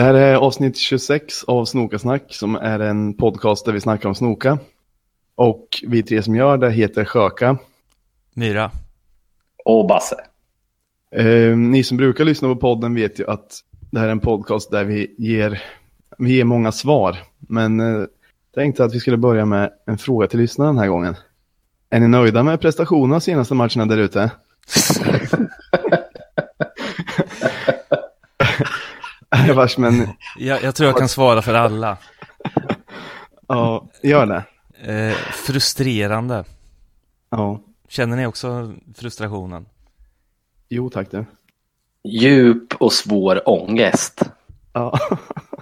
Det här är avsnitt 26 av Snokasnack som är en podcast där vi snackar om snoka. Och vi tre som gör det heter Sjöka. Myra. Och Basse. Eh, ni som brukar lyssna på podden vet ju att det här är en podcast där vi ger, vi ger många svar. Men eh, tänkte att vi skulle börja med en fråga till lyssnarna den här gången. Är ni nöjda med prestationerna senaste matcherna där ute? Vars, men Jag, jag tror jag kan svara för alla. ja, gör det. Eh, frustrerande. Ja, Känner ni också frustrationen? jo tack du. Djup och svår ångest. Ja,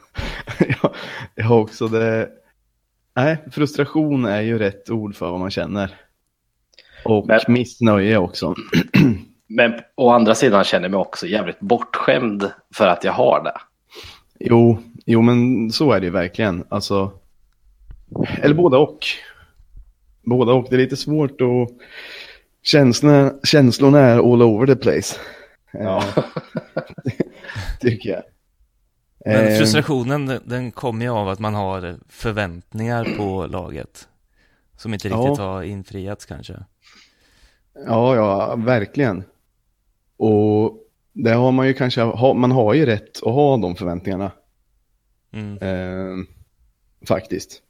jag, jag har också det. Nej, frustration är ju rätt ord för vad man känner. Och Men- missnöje också. Men å andra sidan känner jag mig också jävligt bortskämd för att jag har det. Jo, jo men så är det ju verkligen. Alltså, eller båda och. Båda och. Det är lite svårt och känslorna, känslorna är all over the place. Ja. Eh, tycker jag. Men Eh, frustrationen den, den kommer ju av att man har förväntningar på laget. Som inte riktigt Ja. har infriats kanske. Ja, ja, verkligen. Och det har man ju kanske, ha- man har ju rätt att ha de förväntningarna. Mm. Eh, faktiskt.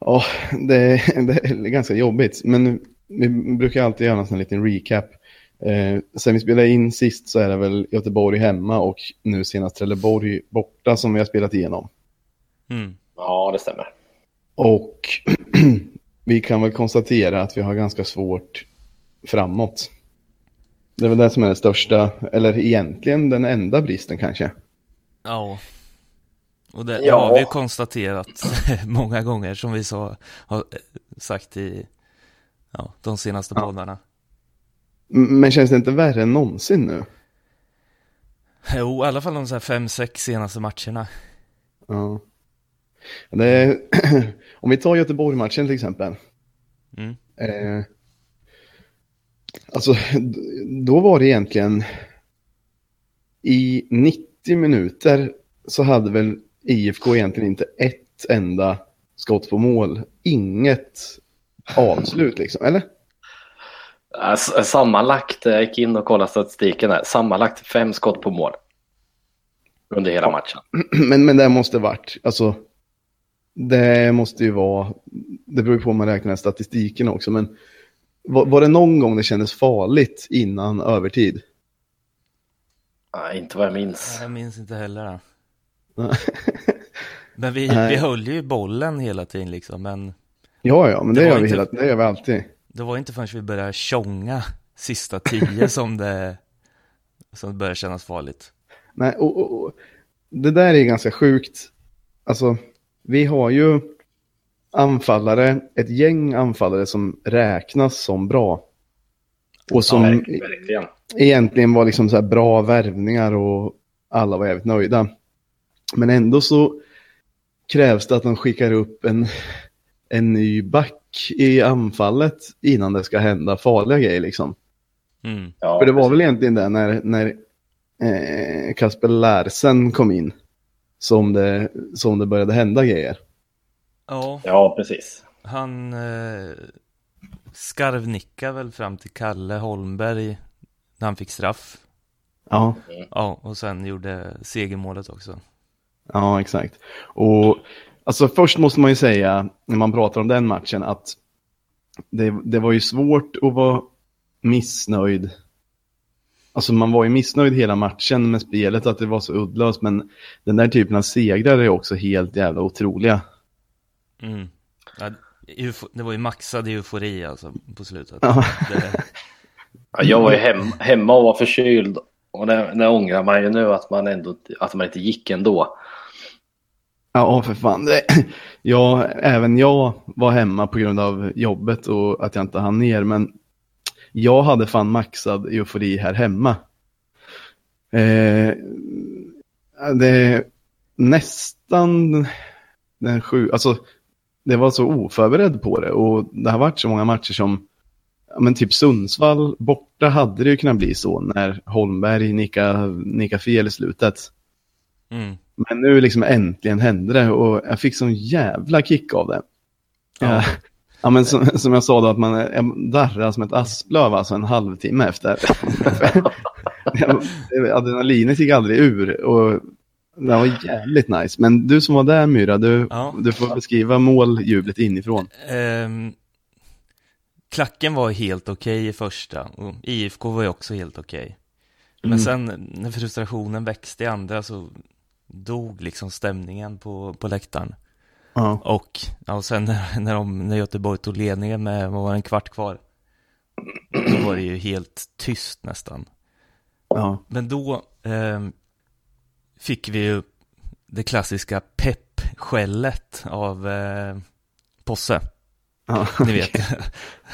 Ja, det, det är ganska jobbigt. Men vi brukar alltid göra en sån liten recap. Eh, sen vi spelade in sist så är det väl Göteborg hemma och nu senast Trelleborg borta som vi har spelat igenom. Mm. Ja, det stämmer. Och vi kan väl konstatera att vi har ganska svårt framåt. Det är väl det som är den största, eller egentligen den enda bristen kanske. Ja. Och det Ja. har vi konstaterat många gånger som vi sa, har sagt i ja, de senaste Ja. poddarna. Men känns det inte värre än någonsin nu? Jo, i alla fall de så här fem, sex senaste matcherna. Ja. Det är, om vi tar Göteborg-matchen till exempel. Mm. Eh, alltså, då var det egentligen i 90 minuter så hade väl IFK egentligen inte ett enda skott på mål. Inget avslut liksom, eller? Sammanlagt, jag gick in och kollade statistiken här, sammanlagt fem skott på mål. Under hela matchen. Men, men det måste varit, alltså, det måste ju vara, det beror ju på om man räknar statistiken också, men var, var det någon gång det kändes farligt innan övertid? Nej, inte vad jag minns. Jag minns inte heller. Ja, Men vi, Nej. vi höll ju bollen hela tiden liksom, men ja, men det, Det gör vi inte- hela, det gör vi alltid. det var inte förrän vi började tjonga sista tio som det, som det började kännas farligt. Nej, och, och, och, det där är ganska sjukt. Alltså, vi har ju anfallare, ett gäng anfallare som räknas som bra. Och som Ja, verk- verkligen. egentligen var liksom så här bra värvningar och alla var jävligt nöjda. Men ändå så krävs det att de skickar upp en, en ny back i anfallet innan det ska hända farliga grejer liksom. Mm. Ja, För det var precis. väl egentligen det när, när eh, Kasper Larsen kom in som det, som det började hända grejer. Ja, Ja, precis. han eh, skarvnickade väl fram till Kalle Holmberg när han fick straff. Ja, Ja, och sen gjorde segermålet också. ja exakt. Och alltså först måste man ju säga när man pratar om den matchen att det, det var ju svårt att vara missnöjd. Alltså man var ju missnöjd hela matchen med spelet, att det var så uddlöst, men den där typen av segrar är också helt jävla otroliga. Mm. Ja, det var ju maxad eufori alltså på slutet. Ja. Det, Ja, jag var ju hem, hemma och var förkyld. Och det, det ångrar man ju nu att man, ändå, att man inte gick ändå. Ja, för fan. Det, ja, även jag var hemma på grund av jobbet och att jag inte hann ner, men jag hade fan maxad eufori här hemma. Eh, det är nästan den sju, alltså det var så oförberedd på det och det har varit så många matcher som men typ Sundsvall borta hade det ju kunnat bli så när Holmberg nickade, nickade fel i slutet. Mm. Men nu liksom äntligen hände det och jag fick sån jävla kick av det. Ja. Ja, ja men som, som jag sa då, att man är- darrar som ett asplöv alltså en halvtimme efter. Adrenalinet gick aldrig ur och det var jävligt nice. Men du som var där Myra, du, Ja. du får beskriva måljublet inifrån. Ehm, klacken var helt okej i första och IFK var ju också helt okej. Men Mm. sen när frustrationen växte i andra så dog liksom stämningen på, på läktaren. Ja, Och, ja, och sen när, när, de, när Göteborg tog ledningen med, vad var en kvart kvar? Då var det ju helt tyst nästan. ja, Men då ehm, fick vi ju det klassiska pepp-skället av eh, Posse. ja. Ni vet.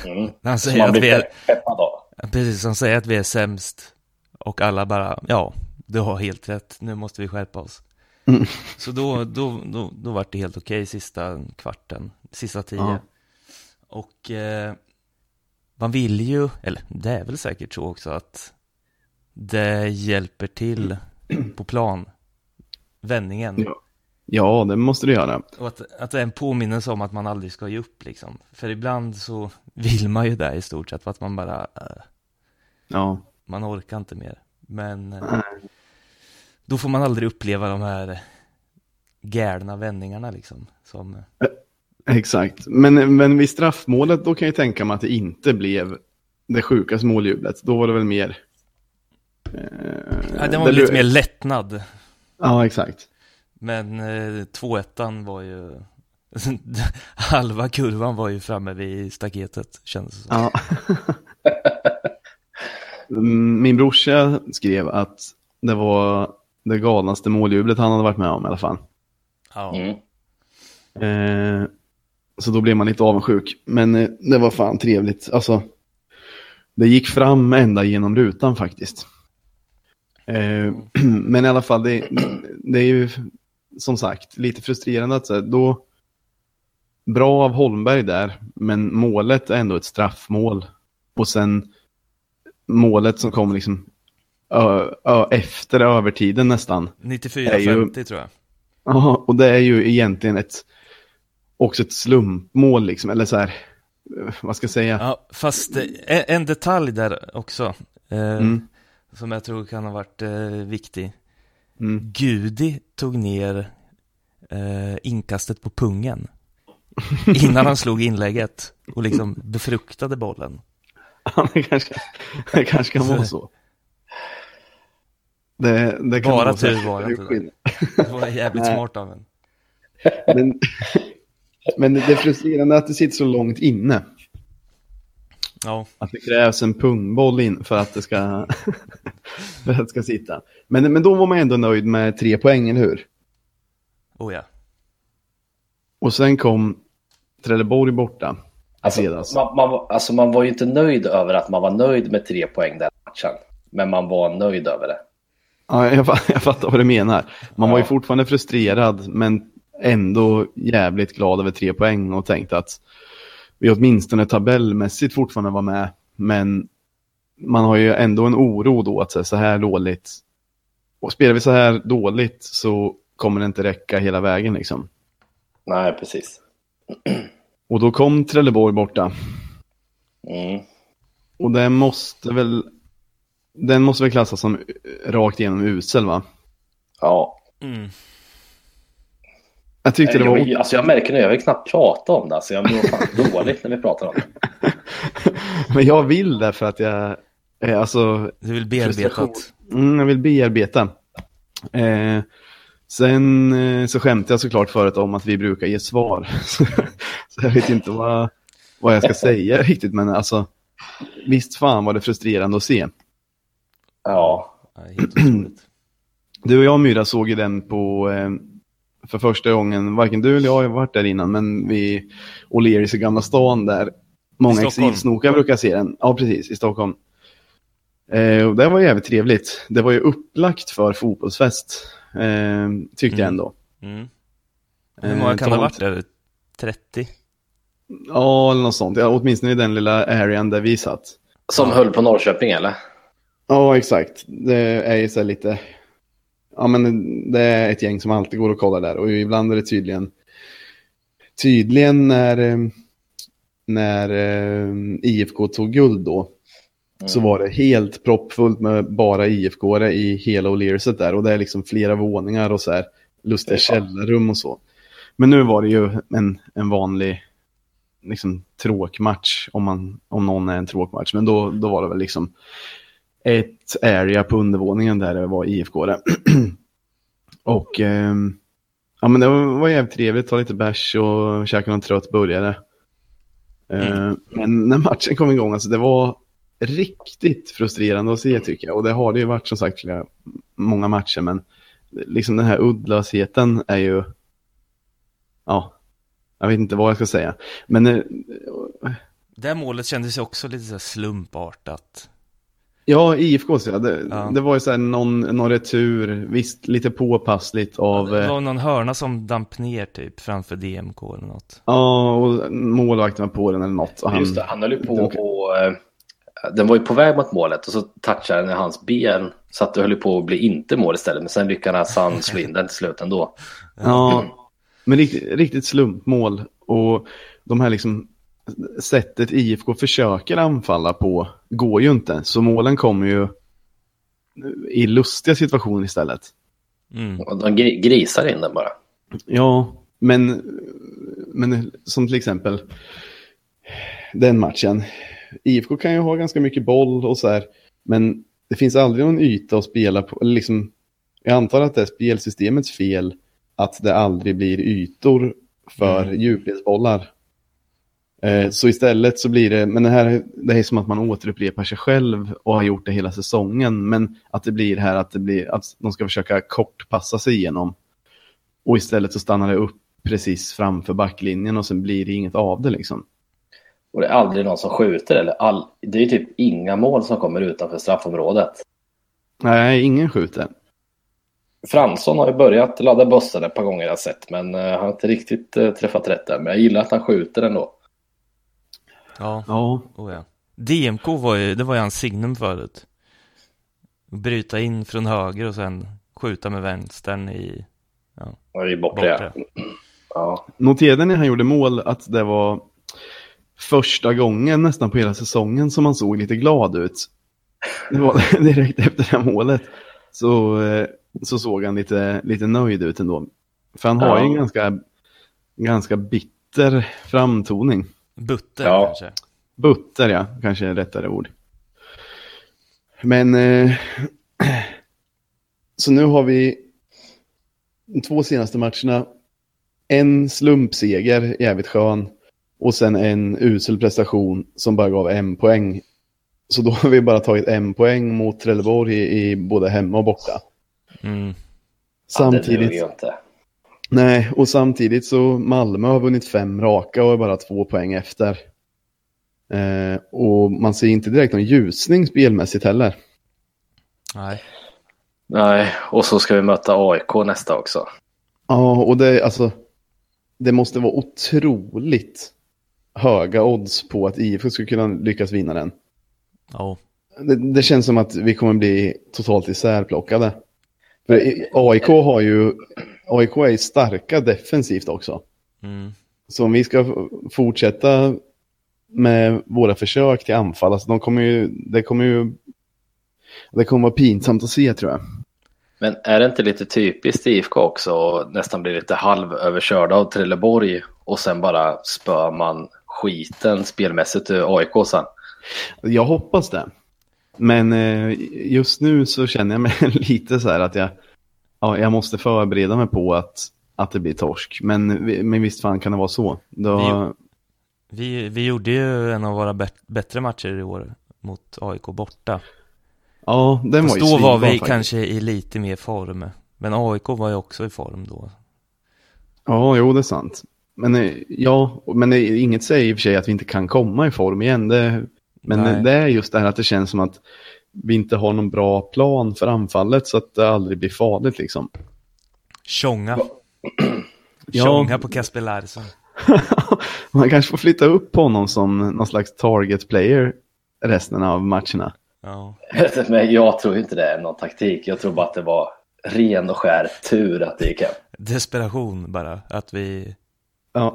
Mm. När han Som säger man att vi är, pe- peppad av. precis, han säger att vi är sämst. Och alla bara, ja, du har helt rätt, nu måste vi skärpa oss. Mm. Så då, då, då, då var det helt okej sista kvarten, sista tio. Ja. Och eh, man vill ju, eller det är väl säkert så också att det hjälper till på plan, vändningen. Ja. Ja, det måste du göra. Och att, att det är en påminnelse om att man aldrig ska ge upp liksom. För ibland så vill man ju det i stort sett, för att man bara, eh, Ja, man orkar inte mer. Men Nej. då får man aldrig uppleva de här galna vändningarna liksom. Som, exakt. Men, men vid straffmålet, då kan jag tänka mig att det inte blev det sjukaste måljublet. Då var det väl mer... Eh, ja, det var det lite blev- mer lättnad. Ja, exakt. Men eh, 2-1 var ju, halva kurvan var ju framme vid staketet kändes det som. Ja. Mm, Min brorsa skrev att det var det galnaste måljublet han hade varit med om i alla fall. Ja. Mm. Eh, så då blev man lite avundsjuk. Men eh, det var fan trevligt. Alltså, det gick fram ända genom rutan faktiskt. Eh, men i alla fall, det, det är ju som sagt lite frustrerande att så här, då bra av Holmberg där, men målet är ändå ett straffmål. Och sen målet som kom liksom ö, ö, efter övertiden nästan. 94-50 tror jag. Ja, och det är ju egentligen ett också ett slumpmål liksom, eller så här, vad ska jag säga? Ja, fast eh, en detalj där också, eh, Mm. Som jag tror kan ha varit eh, viktig. Mm. Gudi tog ner eh, inkastet på pungen innan han slog inlägget och liksom befruktade bollen. Ja, det kanske, det kanske kan vara så. Det, det kan Bara vara tur var det inte det. Var jävligt smart av en. Men, men det är frustrerande att det sitter så långt inne. Ja, Att det krävs en pungboll in för att det ska, för att det ska sitta. Men, men då var man ändå nöjd med tre poäng, eller hur? oh ja. Och sen kom Trelleborg borta. Alltså, man, man, var- alltså man var ju inte nöjd över att man var nöjd med tre poäng den matchen. Men man var nöjd över det. Ja, jag, jag fattar vad du menar. Man var ju Ja. fortfarande frustrerad, men ändå jävligt glad över tre poäng och tänkte att vi åtminstone tabellmässigt fortfarande var med. Men man har ju ändå en oro då att så här- så här dåligt, och spelar vi så här dåligt så kommer det inte räcka hela vägen liksom. Nej, precis. Och då kom Trelleborg borta. Mm. Och den måste väl, den måste väl klassas som rakt igenom usel va? Ja. Mm. Jag tyckte det var... jag, alltså jag märker nu, jag vill knappt prata om det. Alltså jag mår fan dåligt när vi pratar om det. Men jag vill det för att jag, eh, alltså, Du vill bearbetat. mm, jag vill bearbeta. Eh, sen eh, så skämtade jag såklart förut om att vi brukar ge svar. så jag vet inte vad, vad jag ska säga riktigt, men alltså, visst fan var det frustrerande att se. Ja. Helt. Du och jag Myra såg ju den på, eh, för första gången, varken du eller jag har varit där innan, men vi O'Learys i Gamla stan där många exilsnokar brukar se den. Ja, precis, i Stockholm. Eh, och det var jävligt trevligt. Det var ju upplagt för fotbollsfest, eh, tyckte jag Mm. ändå. Mm. Hur Eh, många kan det ha varit där? 30? Ja, eller något sånt. Ja, åtminstone i den lilla arean där vi satt. Som höll på Norrköping eller? Ja, exakt. Det är ju så här lite ja men det är ett gäng som alltid går och kollar där och ibland är det tydligen, tydligen när, eh, när eh, IFK tog guld då, så var det helt proppfullt med bara ifk i hela O'Learset där och det är liksom flera våningar och så här lustiga källarrum och så. Men nu var det ju en, en vanlig liksom, tråkmatch, om, man, om någon är en tråkmatch. Men då, då var det väl liksom ett area på undervåningen där det var IFK. Där. och eh, ja, men det var, jävligt trevligt, ta lite bärs och käka någon trött burgare. Eh, men när matchen kom igång, alltså det var riktigt frustrerande att se tycker jag. Och det har det ju varit som sagt flera, många matcher, men liksom den här uddlösheten är ju, ja, jag vet inte vad jag ska säga. Men... Eh, det målet kändes ju också lite så slumpartat. Ja, IFK så ja. Det, ja. det var ju så här någon, någon retur, visst lite påpassligt av... det var någon hörna som damp ner typ framför DMK eller något. Ja, och målvakten var på den eller något. Och han, Just det, han höll ju på och... Eh, den var ju på väg mot målet och så touchade den i hans ben så att det höll på att bli inte mål istället. Men sen lyckades han slå in den till slut ändå. Ja, men riktigt, riktigt slumpmål. Och de här liksom sättet IFK försöker anfalla på går ju inte. Så målen kommer ju i lustiga situationer istället. Mm. De grisar in den bara. Ja, men, men som till exempel den matchen. IFK kan ju ha ganska mycket boll och så här, men det finns aldrig någon yta att spela på. Liksom, jag antar att det är spelsystemets fel att det aldrig blir ytor för mm. djupledsbollar. Eh, så istället så blir det, men det här det är som att man återupprepar sig själv och har gjort det hela säsongen. Men att det blir här att, det blir, att de ska försöka kortpassa sig igenom. Och istället så stannar det upp precis framför backlinjen och sen blir det inget av det liksom. Och det är aldrig någon som skjuter eller all, det är typ inga mål som kommer utanför straffområdet. Nej, ingen skjuter. Fransson har ju börjat ladda bössan ett par gånger jag sett, men han har inte riktigt uh, träffat rätt där. Men jag gillar att han skjuter ändå. Ja, ja. Oh, ja. DMK var ju, det var ju hans signum förut. Bryta in från höger och sen skjuta med vänstern i... Ja, i bortre. Ja. Noterade ni när han gjorde mål att det var första gången nästan på hela säsongen som han såg lite glad ut. Det var direkt efter det här målet. Så eh, så såg han lite, lite nöjd ut ändå. För han har ju en ganska, ganska bitter framtoning. Butter ja. kanske? Butter, ja. Kanske är rättare ord. Men... Eh, så nu har vi de två senaste matcherna. En slumpseger, jävligt skön. Och sen en usel prestation som bara gav en poäng. Så då har vi bara tagit en poäng mot Trelleborg i, i både hemma och borta. Mm. Samtidigt... Ja, inte. Nej, och samtidigt så Malmö har vunnit fem raka och är bara två poäng efter. Eh, och man ser inte direkt någon ljusning spelmässigt heller. Nej. Nej, och så ska vi möta AIK nästa också. Ja, och det, alltså, det måste vara otroligt höga odds på att IFK skulle kunna lyckas vinna den. Ja. Det, det, känns som att vi kommer bli totalt isärplockade. För AIK har ju, AIK är starka defensivt också. Mm. Så om vi ska fortsätta med våra försök till anfall, alltså de kommer ju, det kommer ju, det kommer vara pinsamt att se tror jag. Men är det inte lite typiskt IFK också att nästan bli lite halvöverkörda av Trelleborg och sen bara spör man skiten spelmässigt ur AIK sen? Jag hoppas det. Men eh, just nu så känner jag mig lite så här att jag, ja, jag måste förbereda mig på att, att det blir torsk. Men, men visst fan kan det vara så. Då... Vi, vi, vi gjorde ju en av våra bättre matcher i år mot AIK borta. Ja, den Fast var ju då var vi faktiskt. kanske i lite mer form. Men AIK var ju också i form då. Ja, jo det är sant. Men eh, ja, men inget säger i och för sig att vi inte kan komma i form igen. Det, men Nej. det är just det här att det känns som att vi inte har någon bra plan för anfallet så att det aldrig blir farligt liksom. Tjonga. Tjonga ja. på Kasper Larsson. Man kanske får flytta upp honom som någon slags target player resten av matcherna. Ja. Men jag tror inte det är någon taktik. Jag tror bara att det var ren och skär tur att det gick hem. Desperation bara, att vi... Ja.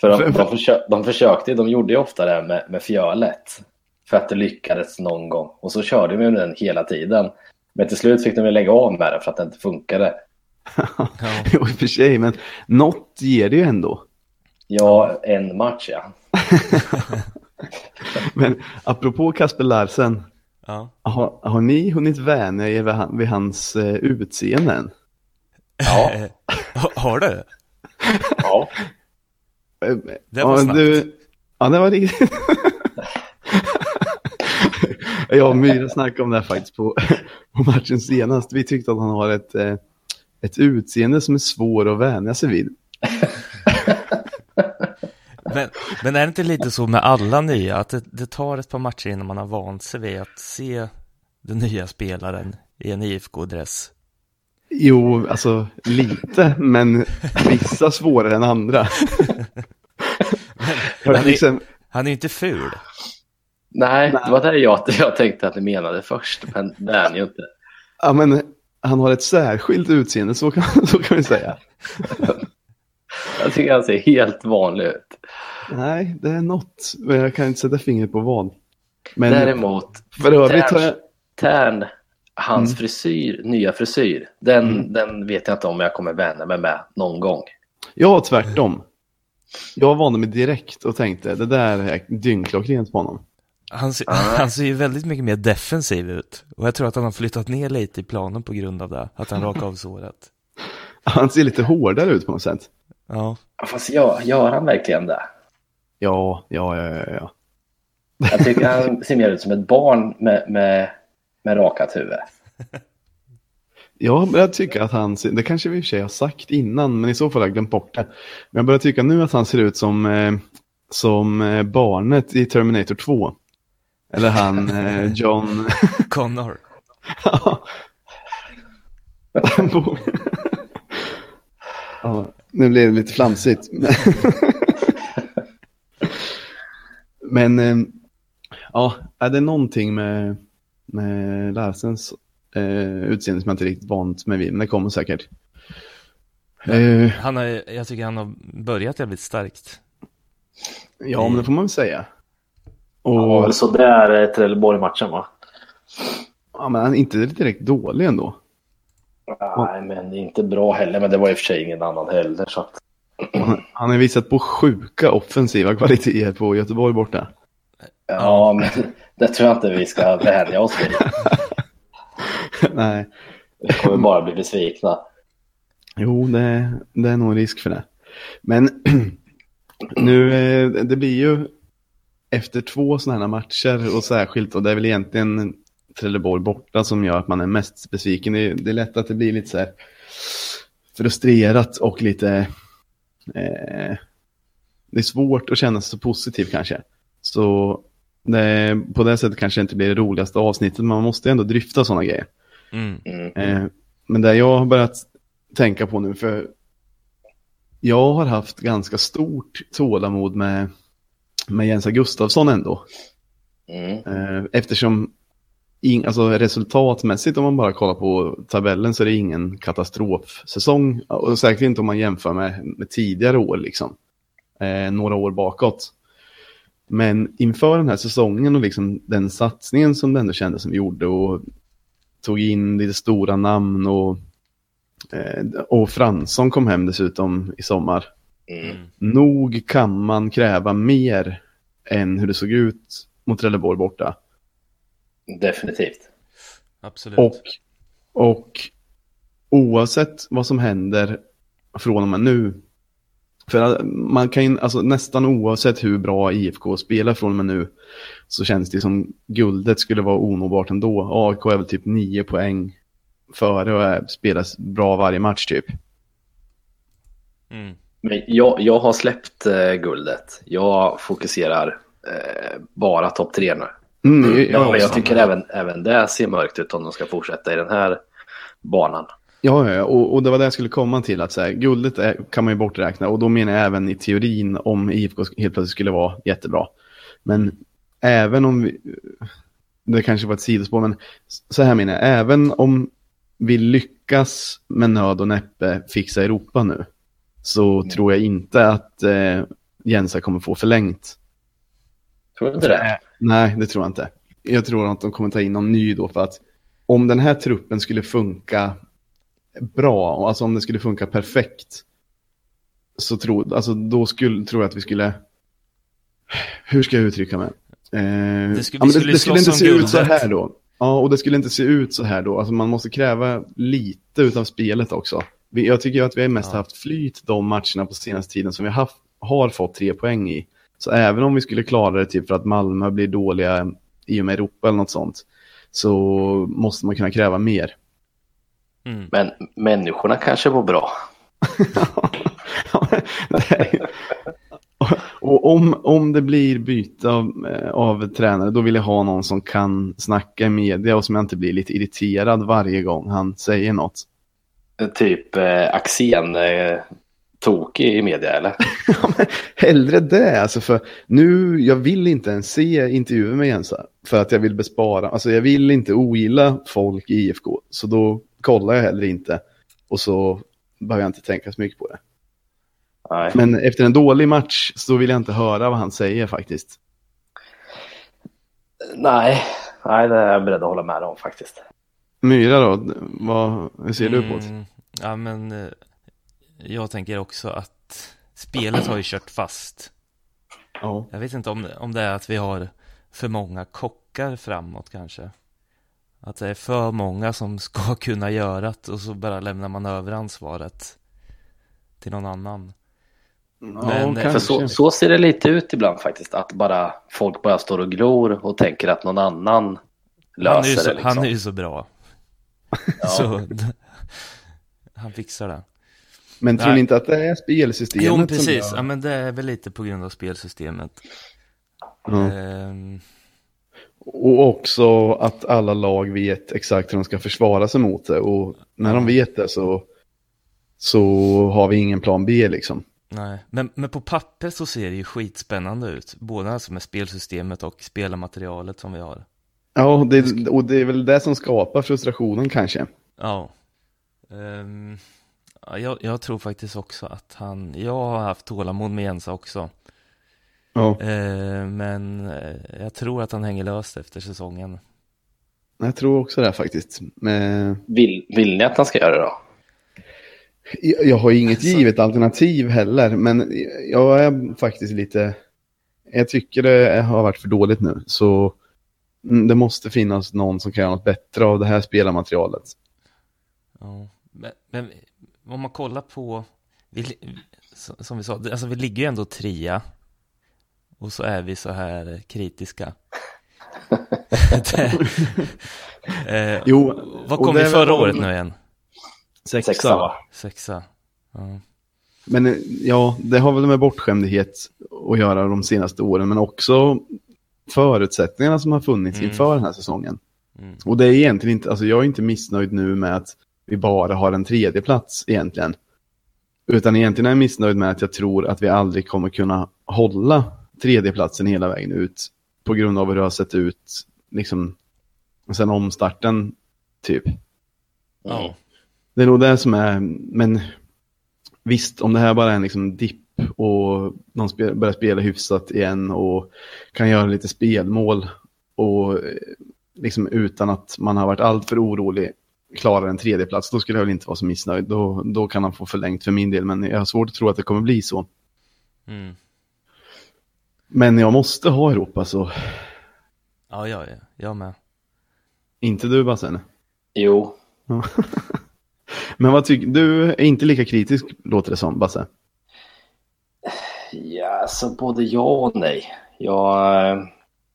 För de, de, försö de försökte, de gjorde ju ofta det med, med fjölet. För att det lyckades någon gång. Och så körde de med den hela tiden. Men till slut fick de lägga av med den för att det inte funkade. ja. Jo, i och för sig, men något ger det ju ändå. Ja, en match ja. men apropå Kasper Larsen, Ja. har, har ni hunnit vänja er vid, han, vid hans uh, utseende än? Ja. Ha- Har du? ja. Eh, Det var snabbt. du, ja, det var riktigt. Jag och Myra snackade om det här faktiskt på, på matchen senast. Vi tyckte att han har ett, eh, ett utseende som är svår att vänja sig vid. Men, men är det inte lite så med alla nya, att det, det tar ett par matcher innan man har vant sig vid att se den nya spelaren i en IFK-dress? Jo, alltså lite, men vissa svårare än andra. Men han, är, liksom, han är ju inte ful. Nej, Nej. det var det jag, jag tänkte att ni menade först. Men det är ni ju inte. ja, men han har ett särskilt utseende, så kan, så kan vi säga. Jag tycker han ser helt vanlig ut. Nej, det är något, men jag kan inte sätta fingret på vad. Men Däremot, för övrigt har jag... Tern, hans Mm. frisyr, nya frisyr, den, Mm. den vet jag inte om jag kommer vänja mig med någon gång. Jag tvärtom. Jag vande mig direkt och tänkte det där är dyngklockrent på honom. Han ser, Ah. han ser ju väldigt mycket mer defensiv ut. Och jag tror att han har flyttat ner lite i planen på grund av det. Att han rakade av såret. Han ser lite hårdare ut på något sätt. Ja, Ja, Fast gör, gör han verkligen det? Ja, ja, ja, ja. ja. Jag tycker han ser mer ut som ett barn med, med, med rakat huvud. Jag börjar tycka att han ser, det kanske vi i och för sig har sagt innan, men i så fall har jag glömt bort det. Men jag börjar tycka nu att han ser ut som, eh, som eh, barnet i Terminator 2. Eller han, eh, John... Connor. ja, nu blev det lite flamsigt. Men eh, ja, är det någonting med, med Larsens eh, utseende som jag inte riktigt vant mig vid, men det kommer säkert. Eh, Han har, jag tycker han har börjat jävligt starkt. ja, men det får man väl säga. Han Och var väl sådär Trelleborg-matchen va? ja, men han är inte direkt dålig ändå. Nej, men inte bra heller. Men det var i och för sig ingen annan heller. Så att... Han, han har visat på sjuka offensiva kvaliteter på Göteborg borta. Ja, men det tror jag inte vi ska vänja oss vid. Nej, Vi kommer bara bli besvikna. jo, det, det är nog en risk för det. Men nu, eh, det blir ju efter två sådana här matcher och särskilt, och det är väl egentligen Trelleborg borta som gör att man är mest besviken. Det är, det är lätt att det blir lite så här frustrerat och lite, eh, det är svårt att känna sig så positiv kanske. Så det, på det sättet kanske det inte blir det roligaste avsnittet, men man måste ändå dryfta sådana grejer. Mm. Mm. Eh, men det jag har börjat tänka på nu, för jag har haft ganska stort tålamod med, med Jens Gustafsson ändå. Mm. Eh, eftersom in, alltså resultatmässigt om man bara kollar på tabellen så är det ingen katastrofsäsong. Och säkert inte om man jämför med, med tidigare år, liksom. Eh, några år bakåt. Men inför den här säsongen och liksom den satsningen som det ändå kändes som vi gjorde och tog in lite stora namn och, eh, och Fransson kom hem dessutom i sommar. Mm. Nog kan man kräva mer än hur det såg ut mot Trelleborg borta. Definitivt. Absolut. Och, och oavsett vad som händer från och med nu. För man kan ju, alltså nästan oavsett hur bra IFK spelar från och med nu. Så känns det som guldet skulle vara onåbart ändå. AIK är väl typ nio poäng före och spelas bra varje match typ. Mm. Men jag, jag har släppt eh, guldet. Jag fokuserar eh, bara topp tre nu. Mm, jag, Ja, men jag tycker även, även det ser mörkt ut om de ska fortsätta i den här banan. ja, ja, och, och det var det jag skulle komma till. att så här, Guldet är, kan man ju borträkna och då menar jag även i teorin om IFK helt plötsligt skulle vara jättebra. Men även om vi, det kanske var ett sidospår, men så här menar jag, även om vi lyckas med nöd och näppe fixa Europa nu så Mm. tror jag inte att eh, Jensa kommer få förlängt. Tror du inte det? Nej, det tror jag inte. Jag tror att de kommer ta in någon ny då för att om den här truppen skulle funka bra, alltså om det skulle funka perfekt, så tror, alltså då skulle, tror jag att vi skulle, hur ska jag uttrycka mig? Eh, Det skulle- ja, skulle det skulle inte se ut så guldet. här då. Ja, och det skulle inte se ut så här då. Alltså man måste kräva lite utav spelet också. Jag tycker att vi har mest Ja. haft flyt de matcherna på senaste tiden som vi har, haft, har fått tre poäng i. Så även om vi skulle klara det typ för att Malmö blir dåliga i och med Europa eller något sånt, så måste man kunna kräva mer. Mm. Men människorna kanske var bra. Och om, om det blir byte av, av tränare, då vill jag ha någon som kan snacka i media och som jag inte blir lite irriterad varje gång han säger något. Typ eh, Axén eh, tokig i media eller? Ja, men hellre det, alltså för nu, jag vill inte ens se intervjuer med Jensa. För att jag vill bespara, alltså jag vill inte ogilla folk i IFK. Så då kollar jag heller inte. Och så behöver jag inte tänka så mycket på det. Nej. Men efter en dålig match så vill jag inte höra vad han säger faktiskt. Nej, nej, det är jag beredd att hålla med om faktiskt. Myra då, vad, hur ser du på det? Mm, Ja, men eh, jag tänker också att spelet har ju kört fast. Ja. Jag vet inte om, om det är att vi har för många kockar framåt kanske. Att det är för många som ska kunna göra det och så bara lämnar man över ansvaret till någon annan. Men, eh, För så, så ser det lite ut ibland faktiskt. Att bara folk bara står och glor och tänker att någon annan Han löser ju så, det. Liksom. han är ju så bra. Ja. Så han fixar det. Men tror ni inte att det är spelsystemet Jo, som precis. gör- Ja, men det är väl lite på grund av spelsystemet. Ja. Ehm, Och också att alla lag vet exakt hur de ska försvara sig mot det. Och när de vet det så, så har vi ingen plan B liksom. nej, men, men på papper så ser det ju skitspännande ut. Både alltså med spelsystemet och spelarmaterialet som vi har. Ja, det, och det är väl det som skapar frustrationen kanske. Ja. Ja, jag, jag tror faktiskt också att han, jag har haft tålamod med Jensa också. Ja, Ehm, men eh, jag tror att han hänger löst efter säsongen. jag tror också det faktiskt. Men Vill, vill ni att han ska göra det då? jag, jag har inget Alltså- givet alternativ heller, men jag är faktiskt lite... Jag tycker det har varit för dåligt nu, så det måste finnas någon som kan göra något bättre av det här spelarmaterialet. Ja. Men, men om man kollar på, vi, som vi sa, alltså vi ligger ju ändå trea. Och så är vi så här kritiska. eh, Jo, vad kom vi förra året nu igen? Sexa, Sexa va? Sexa. Ja. Men eh, ja, det har väl med bortskämdhet att göra de senaste åren, men också förutsättningarna som har funnits Mm. inför den här säsongen. Mm. Och det är egentligen inte, alltså jag är inte missnöjd nu med att vi bara har en tredje plats egentligen. Utan egentligen är jag missnöjd med att jag tror att vi aldrig kommer kunna hålla tredjeplatsen hela vägen ut. På grund av hur det har sett ut, liksom, sen omstarten, typ. Ja. Det är nog det som är, men visst, om det här bara är en liksom dipp och de spe, börjar spela hyfsat igen och kan göra lite spelmål och eh, liksom utan att man har varit alltför orolig klarar en tredje plats då skulle jag väl inte vara så missnöjd. Då, då kan han få förlängt för min del, men jag har svårt att tro att det kommer bli så. Mm. Men jag måste ha Europa, så Ja, ja, ja, jag med. inte du Bassen. Jo. Men vad tycker du? är inte lika kritisk låter det som, Basse. Ja, så både ja och nej. Jag, eh,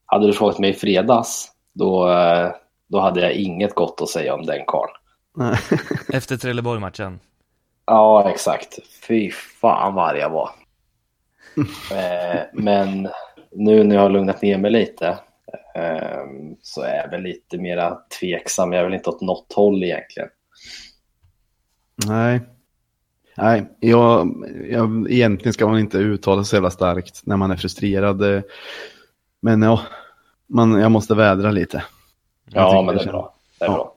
hade du frågat mig i fredags, då, eh, då hade jag inget gott att säga om den karln. Efter Trelleborg-matchen. Ja, exakt. Fy fan vad jag var. Eh, Men nu när jag har lugnat ner mig lite så är jag väl lite mera tveksam. Jag är väl inte åt något håll egentligen. Nej. Nej, jag, jag, egentligen ska man inte uttala sig så jävla starkt när man är frustrerad. Men ja, man, jag måste vädra lite. Ja, men det är bra. Det är Ja. bra.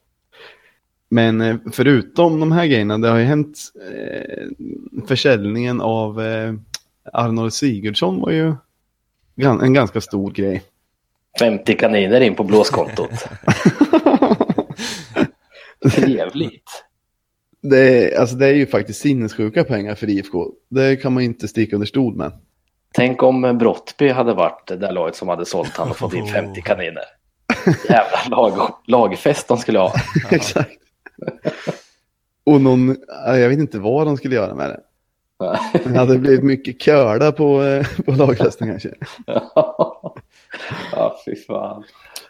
Men eh, förutom de här grejerna, det har ju hänt eh, försäljningen av eh, Arnold Sigurdsson var ju en ganska stor grej. 50 kaniner in på blåskontot. Trevligt. Det är, alltså det är ju faktiskt sinnessjuka pengar för IFK. Det kan man inte sticka under stol med. Tänk om Brottby hade varit det där laget som hade sålt han och fått in 50 kaniner. Jävla lag, lagfest de skulle ha. Exakt. Och någon, jag vet inte vad de skulle göra med det. Det hade blivit mycket curda på, eh, på lagfesten kanske. ja, fy fan.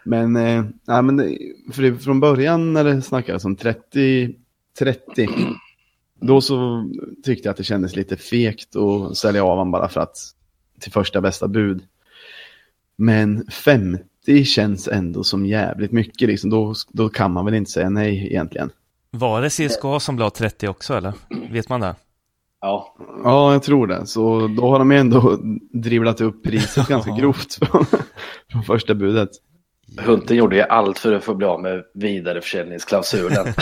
Men, eh, nej, men det, för det, från början när det snackades om 30, 30, då så tyckte jag att det kändes lite fegt att sälja av honom bara för att till första bästa bud. Men 50 känns ändå som jävligt mycket, liksom. då, då kan man väl inte säga nej egentligen. Var det CSKA som la 30 också eller? Vet man det? Ja, Ja, jag tror det. Så då har de ändå drivlat upp priset ganska grovt från, från första budet. Hunten gjorde ju allt för att få bli av med vidareförsäljningsklausulen.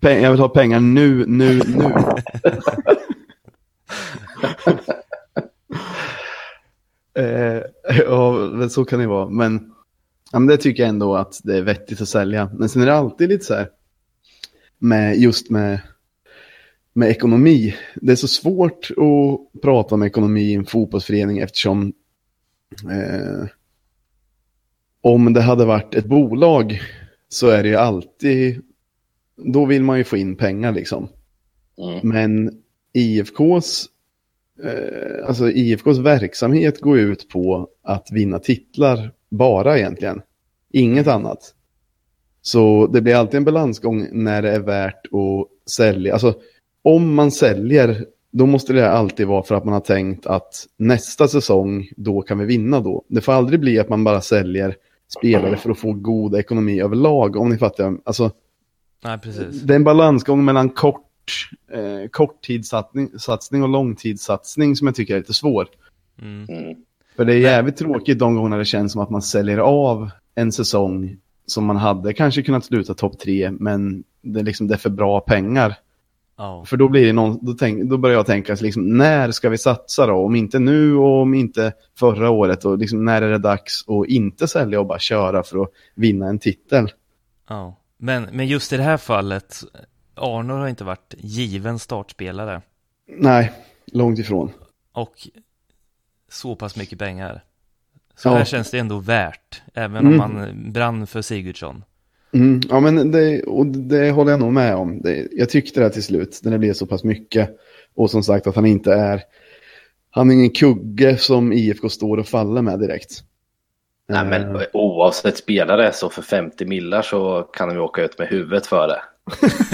Jag vill ha pengar nu, nu, nu. eh, ja, så kan det vara. Men, ja, men det tycker jag ändå att det är vettigt att sälja. Men sen är det alltid lite så här, med, just med, med ekonomi. Det är så svårt att prata om ekonomi i en fotbollsförening eftersom eh, om det hade varit ett bolag så är det ju alltid, då vill man ju få in pengar liksom. Mm. Men IFKs, eh, alltså IFKs verksamhet går ut på att vinna titlar bara egentligen. Inget annat. Så det blir alltid en balansgång när det är värt att sälja. Alltså om man säljer, då måste det alltid vara för att man har tänkt att nästa säsong, då kan vi vinna då. Det får aldrig bli att man bara säljer spelare för att få god ekonomi överlag, om ni fattar. Alltså, Nej, precis. det är en balansgång mellan kort, eh, korttidssatsning satsning och långtidssatsning som jag tycker är lite svår. Mm. För det är jävligt tråkigt de gånger det känns som att man säljer av en säsong som man hade kanske kunnat sluta topp tre, men det liksom, det är för bra pengar. Ja. För då, blir det någon, då, tänk, då börjar jag tänka, liksom, när ska vi satsa då? Om inte nu och om inte förra året. Och liksom, när är det dags att inte sälja och bara köra för att vinna en titel? ja. Men, men just i det här fallet, Arnor har inte varit given startspelare. Nej, långt ifrån. Och så pass mycket pengar. Så Ja. här känns det ändå värt, även Mm. om man brann för Sigurdsson. Mm, ja, men det, och det håller jag nog med om. Det, jag tyckte det till slut, när det blev så pass mycket. Och som sagt att han inte är, han är ingen kugge som IFK står och faller med direkt. Nej, men Eh, oavsett spelare så för 50 millar så kan de ju åka ut med huvudet för det.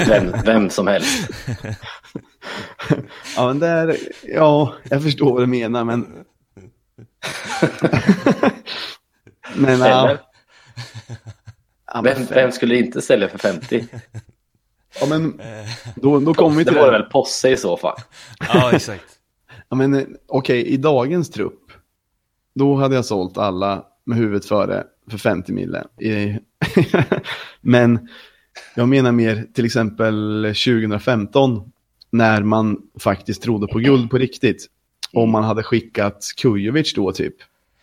Vem, vem som helst. ja, men där, ja, jag förstår vad du menar, men... men, ja? Ja, Vem, vem skulle inte sälja för 50? ja, men då, då kommer vi Det till det. väl Posse i så fall. Ja, exakt. Ja, men eh, okej, i dagens trupp, då hade jag sålt alla med huvudet före för 50 mille. Men jag menar mer till exempel 2015, när man faktiskt trodde på guld på riktigt. Om man hade skickat Kujovic då typ,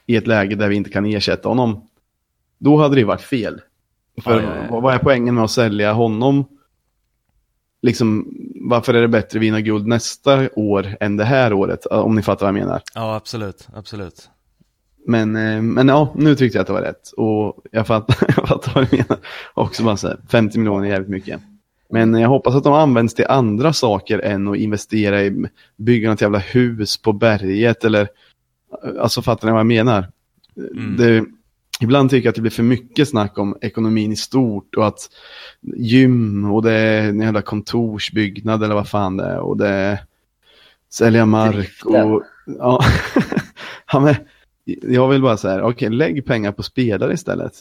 i ett läge där vi inte kan ersätta honom. Då hade det varit fel. För Ja, ja, vad- är poängen med att sälja honom? Liksom, varför är det bättre att vinna guld nästa år än det här året? Om ni fattar vad jag menar. Ja, absolut, absolut. Men, eh, men ja, nu tyckte jag att det var rätt. Och jag fattar, jag fattar vad du menar. Också bara så här, 50 miljoner är jävligt mycket. Men jag hoppas att de används till andra saker än att investera i bygga något jävla hus på berget eller alltså fattar ni vad jag menar? Mm. Det, ibland tycker jag att det blir för mycket snack om ekonomin i stort och att gym och det är en jävla kontorsbyggnad eller vad fan det är och det är sälja mark och ja, ja men, jag vill bara säga, okej lägg pengar på spelare istället.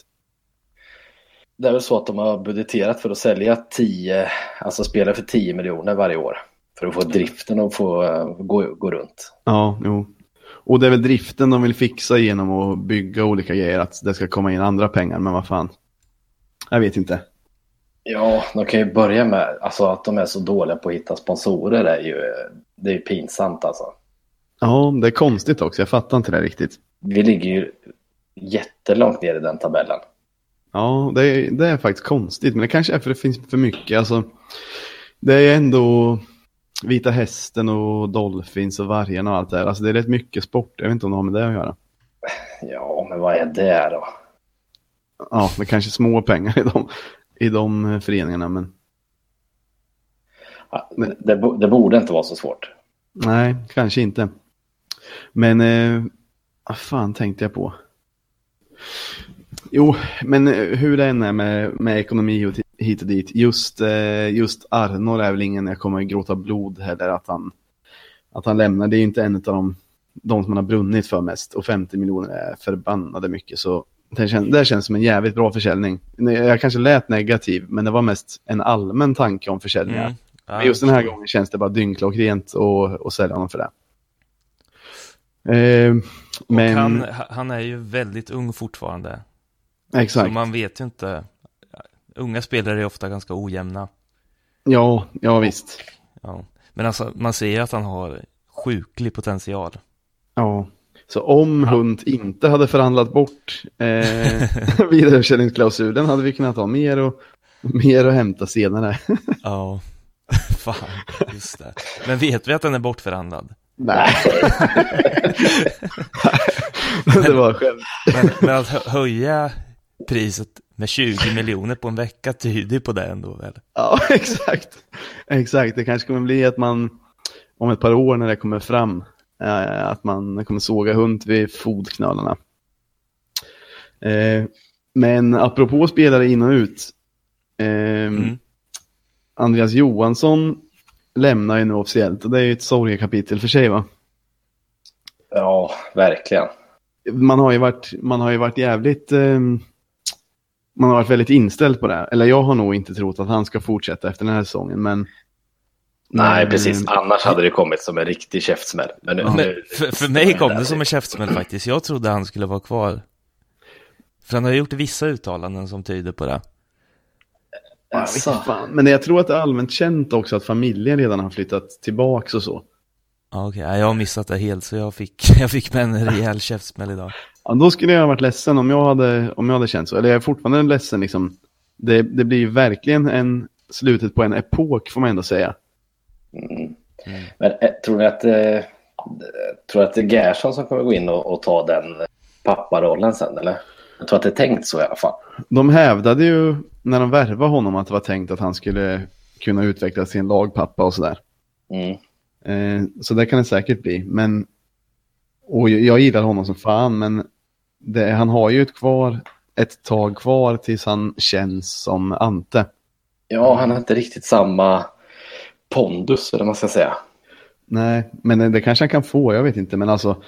Det är väl så att de har budgeterat för att sälja 10, alltså spelare för 10 miljoner varje år. För att få driften att få gå, gå runt. Ja, jo. Och det är väl driften de vill fixa genom att bygga olika grejer, att det ska komma in andra pengar, men vad fan. Jag vet inte. Ja, de kan ju börja med alltså att de är så dåliga på att hitta sponsorer är ju, det är ju pinsamt alltså. Ja, det är konstigt också. Jag fattar inte det riktigt. Vi ligger ju jättelångt ner i den tabellen. Ja, det är, det är faktiskt konstigt, men det kanske är för det finns för mycket. Alltså, det är ändå Vita Hästen och Dolphins och Vargen och allt det där. Alltså det är rätt mycket sport. Jag vet inte om det har med det att göra. Ja, men vad är det då? Ja, det är kanske små pengar i de, i de föreningarna, men Ja, Det, det borde inte vara så svårt. nej, kanske inte. Men eh, vad fan tänkte jag på? Jo, men eh, hur det än är med, med ekonomi och hit och dit. Just, eh, just Arnor är väl ingen jag kommer gråta blod heller att han, att han lämnar. Det är ju inte en av de, de som man har brunnit för mest. Och 50 miljoner är förbannade mycket. Så det känns, det känns som en jävligt bra försäljning. Jag kanske lät negativ, men det var mest en allmän tanke om försäljningar. Mm. Men just den här gången känns det bara dyngklockrent att att sälja honom för det. Eh, och men, han, han är ju väldigt ung fortfarande. Så exakt. man vet ju inte. Unga spelare är ofta ganska ojämna. Ja, ja visst. Ja. Men alltså, man ser ju att han har sjuklig potential. Ja. Så om Hunt inte hade förhandlat bort eh, vidareförsäljningsklausulen hade vi kunnat ha mer och mer att hämta senare. Ja, fan, just det. Men vet vi att den är bortförhandlad? Nej. det var skämt. Men, men att hö- höja priset med 20 miljoner på en vecka tyder på det ändå väl? Ja, exakt. Exakt, det kanske kommer bli att man om ett par år när det kommer fram eh, att man kommer såga Hunt vid fotknölarna. Eh, men apropå spelare in och ut. Eh, Mm. Andreas Johansson lämnar ju nu officiellt och det är ju ett sorgekapitel för sig va? Ja, verkligen. Man har ju varit, man har ju varit jävligt, eh, man har varit väldigt inställd på det. Eller jag har nog inte trott att han ska fortsätta efter den här säsongen men Nej, precis. Annars hade det kommit som en riktig käftsmäll. Men nu, Ja. Men nu, för, för mig kom det som en käftsmäll faktiskt. Jag trodde han skulle vara kvar. För han har gjort vissa uttalanden som tyder på det. Alltså. Men jag tror att det är allmänt känt också att familjen redan har flyttat tillbaks och så. Ja, okej. Ja, Jag har missat det helt, så jag fick, jag fick med en rejäl käftsmäll idag. Ja, då skulle jag ha varit ledsen om jag hade, om jag hade känt så. Eller jag är fortfarande ledsen liksom. Det, det blir ju verkligen en slutet på en epok får man ändå säga. Mm. Men eh, tror ni att, eh, tror att det är Gerson som kommer gå in och, och ta den papparollen sen, eller? Jag tror att det är tänkt så i alla fall. De hävdade ju när de värvade honom att det var tänkt att han skulle kunna utvecklas till en lagpappa och sådär. Mm. Eh, så det kan det säkert bli. Men, och jag, jag gillar honom som fan, men det, han har ju ett, kvar, ett tag kvar tills han känns som Ante. Ja, han har inte riktigt samma pondus, eller vad man ska säga. Nej, men det kanske han kan få, jag vet inte. Men alltså,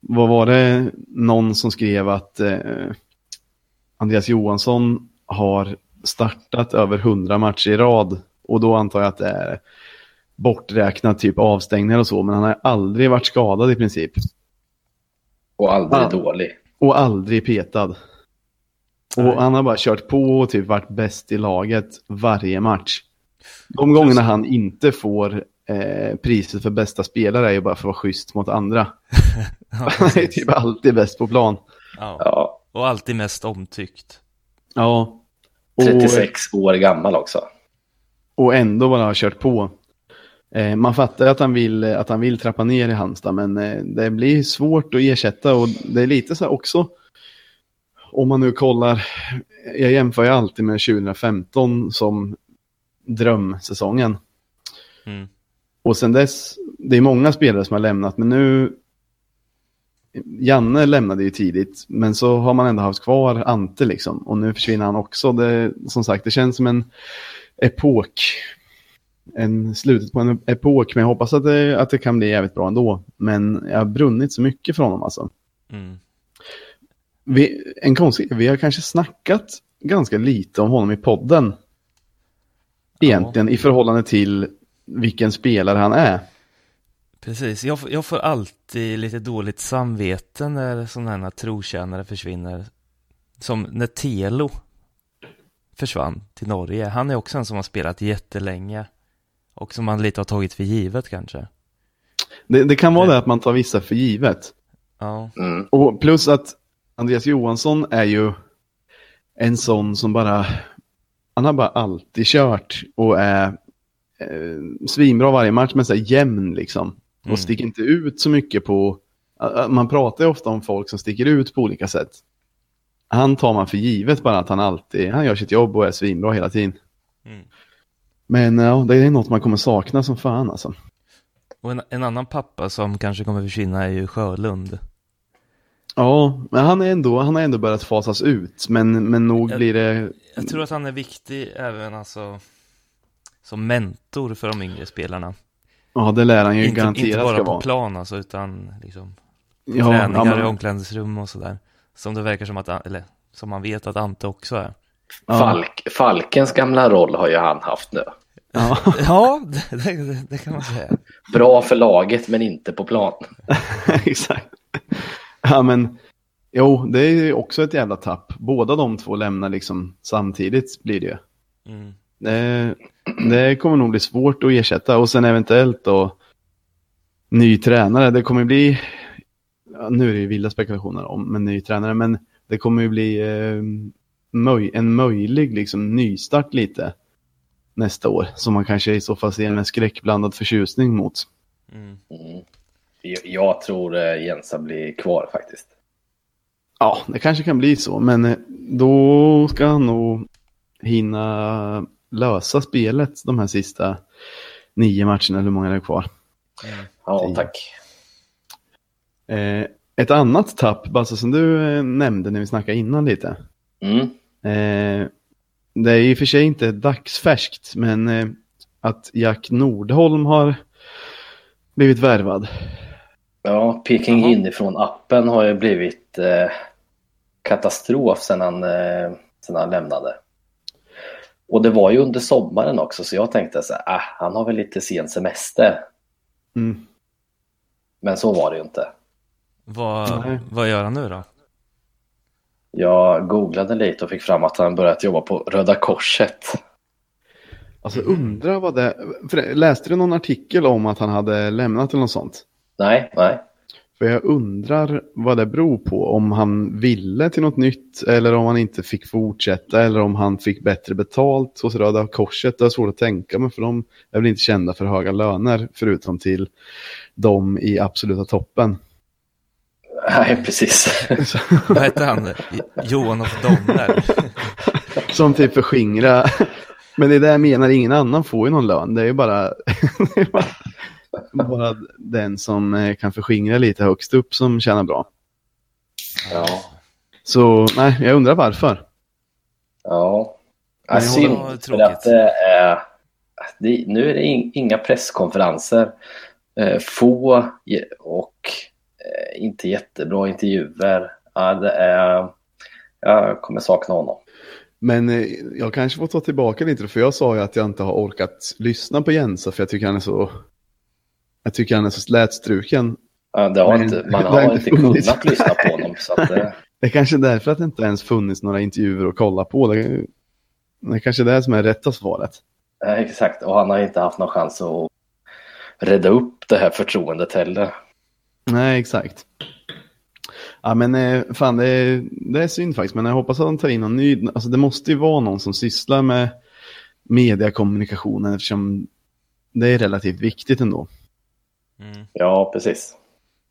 vad var det någon som skrev att eh, Andreas Johansson har startat över 100 matcher i rad. Och då antar jag att det är borträknat typ avstängningar och så. Men han har aldrig varit skadad i princip. Och aldrig Ja. dålig. Och aldrig petad. Nej. Och han har bara kört på och typ varit bäst i laget varje match. De gångerna han inte får eh, priset för bästa spelare är ju bara för att vara schysst mot andra. Ja, Han är typ alltid bäst på plan. ja. Ja, Och alltid mest omtyckt. Ja. Och, 36 år gammal också. och ändå bara har kört på. Eh, man fattar att han, vill, att han vill trappa ner i Halmstad, men eh, det blir svårt att ersätta. Och det är lite så här också, om man nu kollar, jag jämför ju alltid med 2015 som drömsäsongen. Mm. Och sen dess, det är många spelare som har lämnat, men nu... Janne lämnade ju tidigt, men så har man ändå haft kvar Ante liksom. Och nu försvinner han också. Det, som sagt, det känns som en epok. En slutet på en epok, men jag hoppas att det, att det kan bli jävligt bra ändå. Men jag har brunnit så mycket från honom alltså. Mm. Vi, en konstig, vi har kanske snackat ganska lite om honom i podden. Egentligen i förhållande till vilken spelare han är. Precis, jag, jag får alltid lite dåligt samvete när sådana här trotjänare försvinner. Som när Telo försvann till Norge. Han är också en som har spelat jättelänge. Och som man lite har tagit för givet kanske. Det, det kan vara det att man tar vissa för givet. Ja. Mm. Och plus att Andreas Johansson är ju en sån som bara, han har bara alltid kört och är eh, svinbra varje match men så här jämn liksom. Och Mm. sticker inte ut så mycket på, eh, man pratar ju ofta om folk som sticker ut på olika sätt. Han tar man för givet bara att han alltid, han gör sitt jobb och är svinbra hela tiden. Mm. Men ja, det är något man kommer sakna som fan alltså. Och en, en annan pappa som kanske kommer försvinna är ju Sjölund. Ja, men han, är ändå, han har ändå börjat fasas ut, men, men nog Jag- blir det... Jag tror att han är viktig även alltså som mentor för de yngre spelarna. Ja, det lär han ju Inte, garanterat inte bara på vara. plan alltså, utan liksom Ja, träningar ja, i men, omklädningsrum och sådär. Som det verkar som att, eller som man vet att Ante också är. Ja, Falk, Falkens gamla roll har ju han haft nu. ja, Ja, det, det, det kan man säga. Bra för laget men inte på plan. exakt. Ja, men jo, det är ju också ett jävla tapp. Båda de två lämnar liksom samtidigt blir det ju. Mm. Det, det kommer nog bli svårt att ersätta och sen eventuellt då ny tränare. Det kommer bli, ja, nu är det ju vilda spekulationer om en ny tränare, men det kommer ju bli eh, möj, en möjlig liksom nystart lite nästa år som man kanske i så fall ser med skräckblandad förtjusning mot. Mm. Jag, jag tror eh, Jensa blir kvar faktiskt. Ja, det kanske kan bli så, men eh, då ska han nog hinna lösa spelet de här sista nio matcherna, eller hur många det är kvar. Ja, Tio. tack. Eh, ett annat tapp, Basse, som du eh, nämnde när vi snackade innan lite. Mm. Eh, det är i och för sig inte dagsfärskt, men eh, att Jack Nordholm har blivit värvad. Ja, Peking Jaha. inifrån appen har ju blivit eh, katastrof sedan han, eh, sedan han lämnade. Och det var ju under sommaren också så jag tänkte så här, ah, han har väl lite sen semester. Mm. Men så var det ju inte. Vad, vad gör han nu då? Jag googlade lite och fick fram att han börjat jobba på Röda Korset. Alltså undra vad det... För, läste du någon artikel om att han hade lämnat eller något sånt? Nej, nej. För jag undrar vad det beror på. Om han ville till något nytt eller om han inte fick fortsätta eller om han fick bättre betalt hos Röda Korset. Det är svårt att tänka mig för de är väl inte kända för höga löner förutom till de i absoluta toppen. Nej, precis. Vad hette han? Johan of Donner. Som typ förskingra. Men det är det jag menar, ingen annan får ju någon lön. Det är ju bara, det är bara, bara den som eh, kan förskingra lite högst upp som tjänar bra. Ja, Så nej, jag undrar varför. ja. ja Men jag synd. För att det är, det, nu är det in, inga presskonferenser. Eh, få och inte jättebra intervjuer. Ja, det är, jag kommer sakna honom. Men eh, jag kanske får ta tillbaka lite för jag sa ju att jag inte har orkat lyssna på Jensa för jag tycker han är så jag tycker han är så slätstruken. Ja, det har Men- inte, man det har har inte funnits. kunnat lyssna på honom. Så att, eh, Det är kanske därför att det inte ens funnits några intervjuer att kolla på. Det, det är kanske det som är rätta svaret. eh, exakt, och han har inte haft någon chans att rädda upp det här förtroendet heller. Nej, exakt. Ja, men eh, fan, det är, det är synd faktiskt. Men jag hoppas att de tar in någon ny. Alltså, det måste ju vara någon som sysslar med mediakommunikationen eftersom det är relativt viktigt ändå. Mm. Ja, precis.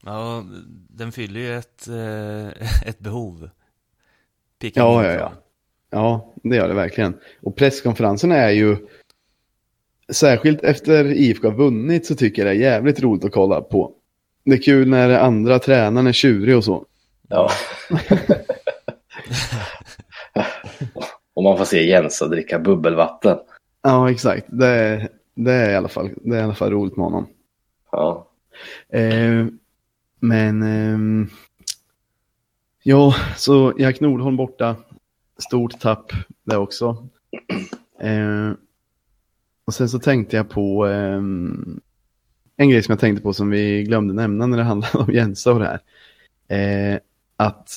Ja, den fyller ju ett, eh, ett behov. Peking Ja, ja, ja. Ja, det gör det verkligen. Och presskonferenserna är ju, särskilt efter IFK har vunnit så tycker jag det är jävligt roligt att kolla på. Det är kul när andra tränaren är tjurig och så. Ja. och man får se Jensa dricka bubbelvatten. Ja, exakt. Det, är- det, är, i alla fall, det är i alla fall roligt med honom. Ja. Eh, men, ehm, ja, så Jack Nordholm borta. Stort tapp det också. Eh, och sen så tänkte jag på ehm, en grej som jag tänkte på som vi glömde nämna när det handlade om Jensa och det här. Eh, att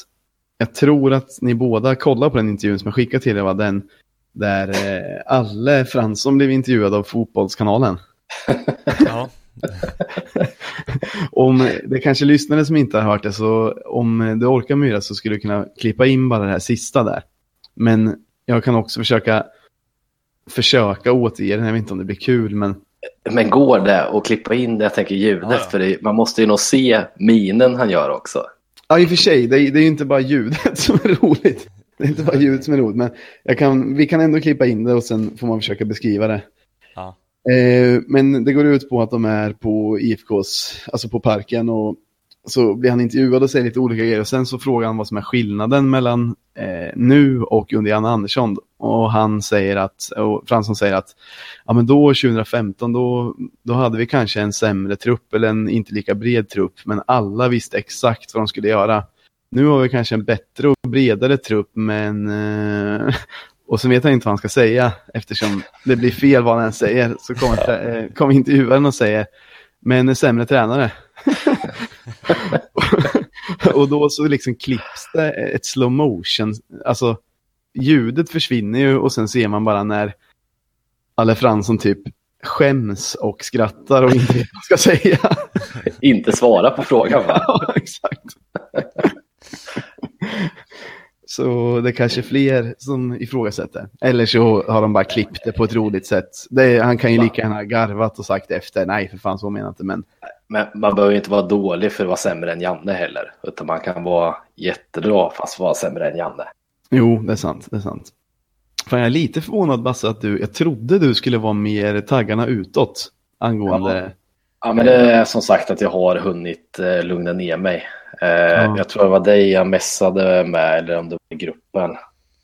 jag tror att ni båda kollar på den intervjun som jag skickade till er, va? den Där eh, Alle Fransson blev intervjuad av Fotbollskanalen. Ja, Om det kanske lyssnare som inte har hört det, så om du orkar Myra så skulle du kunna klippa in bara det här sista där. Men jag kan också försöka försöka återge den, jag vet inte om det blir kul, men Men går det att klippa in det, jag tänker ljudet, Ja, ja. för det, man måste ju nog se minen han gör också. Ja, i och för sig, det är, det är ju inte bara ljudet som är roligt. Det är inte bara ljudet som är roligt, men jag kan, vi kan ändå klippa in det och sen får man försöka beskriva det. ja, Eh, men det går ut på att de är på IFKs, alltså på parken och så blir han intervjuad och säger lite olika grejer och sen så frågar han vad som är skillnaden mellan eh, nu och under Janne Andersson och han säger att, och Fransson säger att ja men då 2015 då, då hade vi kanske en sämre trupp eller en inte lika bred trupp men alla visste exakt vad de skulle göra. Nu har vi kanske en bättre och bredare trupp men eh, och så vet han inte vad han ska säga eftersom det blir fel vad han än säger. Så kommer, eh, kommer intervjuaren och säger, men en sämre tränare. och då så liksom klipps det ett slow motion. Alltså ljudet försvinner ju och sen ser man bara när Alle Fransson typ skäms och skrattar och inte vet vad ska säga. Inte svara på frågan va? ja, exakt. Så det är kanske fler som ifrågasätter. Eller så har de bara klippt det på ett roligt sätt. Är, han kan ju lika gärna garvat och sagt efter, nej för fan så menar jag inte. Men Men man behöver inte vara dålig för att vara sämre än Janne heller. Utan man kan vara jättebra fast vara sämre än Janne. jo, det är sant. Det är sant. Fan, jag är lite förvånad Basse att du, jag trodde du skulle vara mer taggarna utåt angående, Ja, men det är som sagt att jag har hunnit eh, lugna ner mig. Eh, Jag tror det var dig jag messade med, eller om det var i gruppen.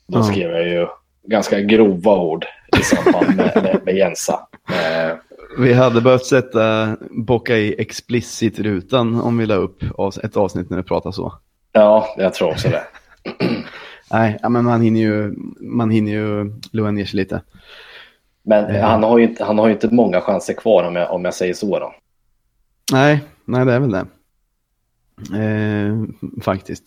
Då Ja. skrev jag ju ganska grova ord i samband med, med, med Jensa. Eh, vi hade behövt sätta bocka i explicit-rutan om vi la upp ett avsnitt när du pratar så. ja, jag tror också det. Nej, men man hinner ju, man hinner ju lugna ner sig lite. Men Eh. han, har ju inte, han har inte många chanser kvar om jag, om jag säger så. Då. Nej, nej det är väl det. Eh, faktiskt.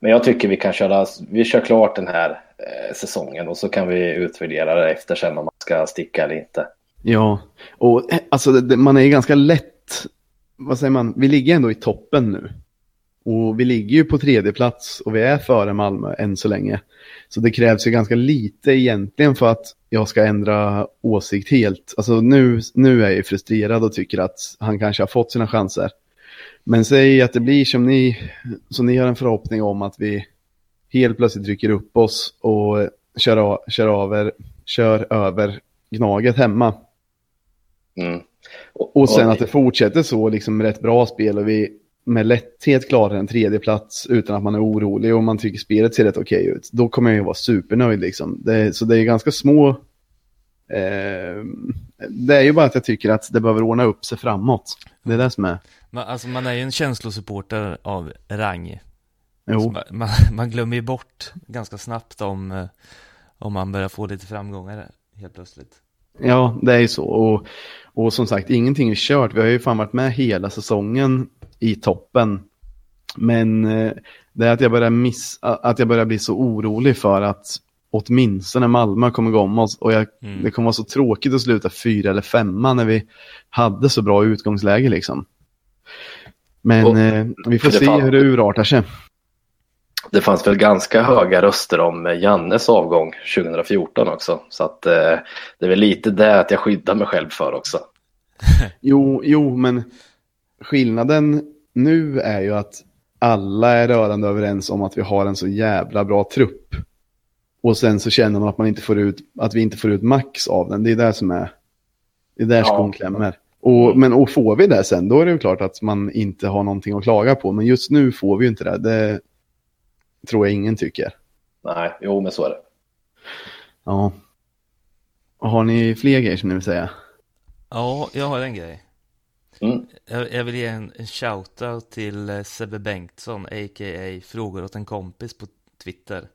Men jag tycker vi kan köra, vi kör klart den här eh, säsongen och så kan vi utvärdera det efter sen om man ska sticka eller inte. Ja, och eh, alltså det, det, man är ju ganska lätt, vad säger man, vi ligger ändå i toppen nu. Och vi ligger ju på tredje plats och vi är före Malmö än så länge. Så det krävs ju ganska lite egentligen för att jag ska ändra åsikt helt. Alltså nu, nu är jag ju frustrerad och tycker att han kanske har fått sina chanser. Men säg att det blir som ni, som ni har en förhoppning om att vi helt plötsligt rycker upp oss och kör, av, kör, över, kör över Gnaget hemma. Mm. Och sen att det fortsätter så, liksom rätt bra spel och vi med lätthet klarar en tredje plats utan att man är orolig och man tycker spelet ser rätt okej ut. Då kommer jag ju vara supernöjd liksom. Det, så det är ganska små... Eh, det är ju bara att jag tycker att det behöver ordna upp sig framåt. Det är det som är... man, alltså man är ju en känslosupporter av rang. Jo, man, man, man glömmer ju bort ganska snabbt om, eh, om man börjar få lite framgångar helt plötsligt. Ja det är ju så. Och, och som sagt, ingenting är kört. Vi har ju fan varit med hela säsongen i toppen. Men eh, det är att jag börjar, miss, att jag börjar bli så orolig för att åtminstone Malmö kommer gå om oss och jag, Mm. det kommer vara så tråkigt att sluta fyra eller femma när vi hade så bra utgångsläge liksom. Men Och- eh, vi får se fan- hur det urartar sig. Det fanns väl ganska höga röster om eh, Jannes avgång 2014 också. Så att eh, det är väl lite det att jag skyddar mig själv för också. Jo, jo, men skillnaden nu är ju att alla är rörande överens om att vi har en så jävla bra trupp. Och sen så känner man att, man inte får ut, att vi inte får ut max av den. Det är det som är, det är där Ja. skon klämmer. Och, men och får vi det sen, då är det ju klart att man inte har någonting att klaga på. Men just nu får vi ju inte det. Det tror jag ingen tycker. Nej, jo men så är det. Ja. Har ni fler grejer som ni vill säga? Ja, jag har en grej. Mm. Jag, jag vill ge en, en shoutout till eh, Sebbe Bengtsson, a.k.a. Frågor åt en kompis på Twitter.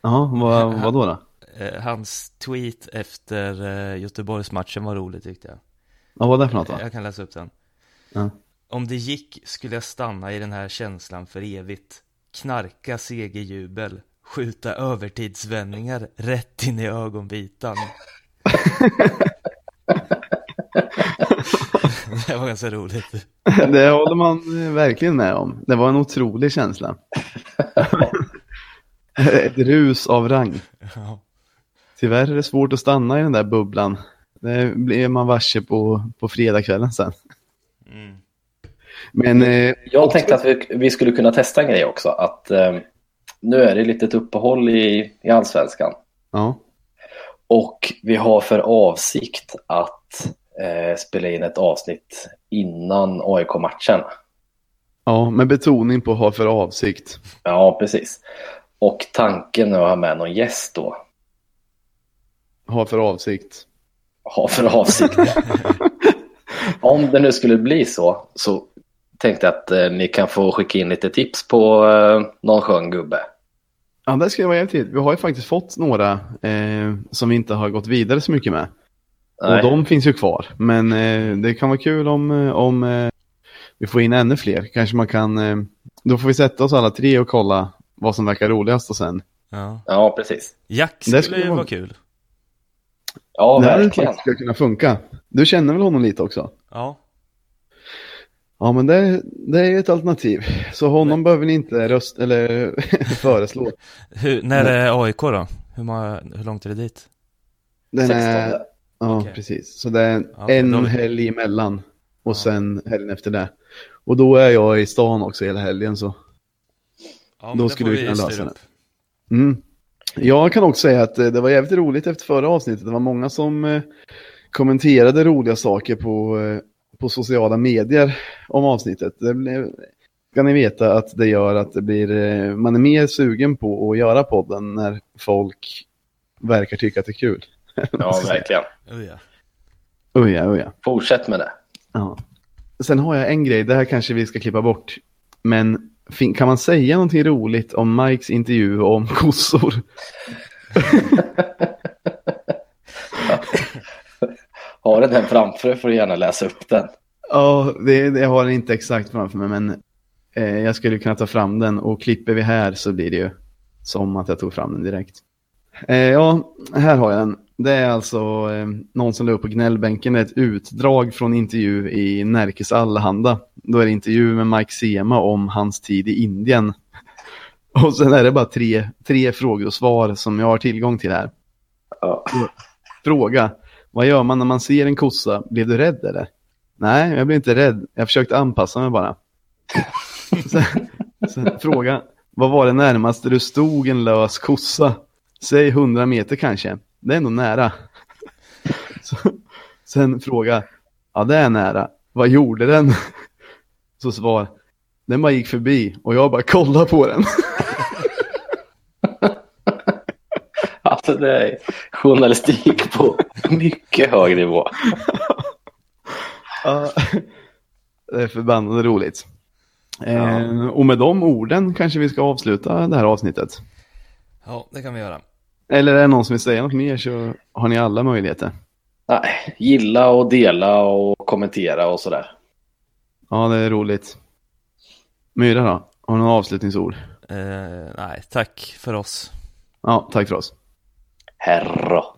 Ja, vad, vad då? då? Eh, hans tweet efter eh, Göteborgsmatchen var rolig tyckte jag. Ja, vad är det för något då? Jag kan läsa upp den. Ja. Om det gick skulle jag stanna i den här känslan för evigt. Knarka segerjubel. skjuta övertidsvändningar rätt in i ögonvitan. det var ganska roligt. Det håller man verkligen med om. Det var en otrolig känsla. Ett rus av rang. Tyvärr är det svårt att stanna i den där bubblan. Det blir man varse på, på fredagskvällen sen. Mm. Men eh, Jag tänkte att vi, vi skulle kunna testa en grej också. Att eh, nu är det lite ett uppehåll i, i allsvenskan. ja, Och vi har för avsikt att eh, spela in ett avsnitt innan AIK-matchen. ja, med betoning på ha för avsikt. Ja, precis. Och tanken är att ha med någon gäst då. Ha för avsikt. Ha för avsikt. ja. Om det nu skulle bli så, så tänkte att eh, ni kan få skicka in lite tips på eh, någon skön gubbe. Ja, det ska vara jävligt. Vi har ju faktiskt fått några eh, som vi inte har gått vidare så mycket med. Nej. Och de finns ju kvar. Men eh, det kan vara kul om, eh, om eh, vi får in ännu fler. Kanske man kan, eh, då får vi sätta oss alla tre och kolla vad som verkar roligast och sen. Ja. Ja, precis. Jack Det skulle skulle ju vara- kul. Ja, det verkligen. faktiskt ska kunna funka. Du känner väl honom lite också? Ja. Ja, men det, det är ett alternativ. Så honom behöver ni inte rösta eller föreslå. Hur, när är AIK då? Hur, många, hur långt är det dit? Den 16. är, ja, Okej. precis. Så det är Ja, en då- helg emellan och Ja. sen helgen efter det. Och då är jag i stan också hela helgen så. Ja, Då skulle vi kunna lösa det. Mm. Jag kan också säga att eh, det var jävligt roligt efter förra avsnittet. Det var många som eh, kommenterade roliga saker på, eh, på sociala medier om avsnittet. Det blev, ska ni veta att det gör att det blir, eh, man är mer sugen på att göra podden när folk verkar tycka att det är kul. Ja, verkligen. Oh, ja. Uja, uja. Fortsätt med det. Ja. Sen har jag en grej, det här kanske vi ska klippa bort. Men fin- kan man säga någonting roligt om Mikes intervju om kossor? Har du den framför dig får du gärna läsa upp den. Ja, det, det jag har den inte exakt framför mig, men eh, jag skulle kunna ta fram den och klipper vi här så blir det ju som att jag tog fram den direkt. Eh, ja, här har jag den. Det är alltså eh, någon som la upp på gnällbänken, det är ett utdrag från intervju i Närkes Allehanda. Då är det intervju med Mike Sema om hans tid i Indien. Och sen är det bara tre, tre frågor och svar som jag har tillgång till här. Ja. Fråga. Vad gör man när man ser en kossa? Blev du rädd eller? Nej, jag blev inte rädd. Jag försökte anpassa mig bara. sen, sen, fråga. Vad var det närmaste du stod en lös kossa? Säg 100 meter kanske. Det är ändå nära. Så, sen fråga. Ja, det är nära. Vad gjorde den? Så svar. Den bara gick förbi och jag bara kollade på den. Alltså det är journalistik på mycket hög nivå. Ja, det är förbannat roligt. Ja. Eh, och med de orden kanske vi ska avsluta det här avsnittet. ja, det kan vi göra. Eller är det någon som vill säga något mer så har ni alla möjligheter. Nej, gilla och dela och kommentera och sådär. Ja, det är roligt. Myra då? Har du några avslutningsord? Eh, nej, tack för oss. Ja, tack för oss. herro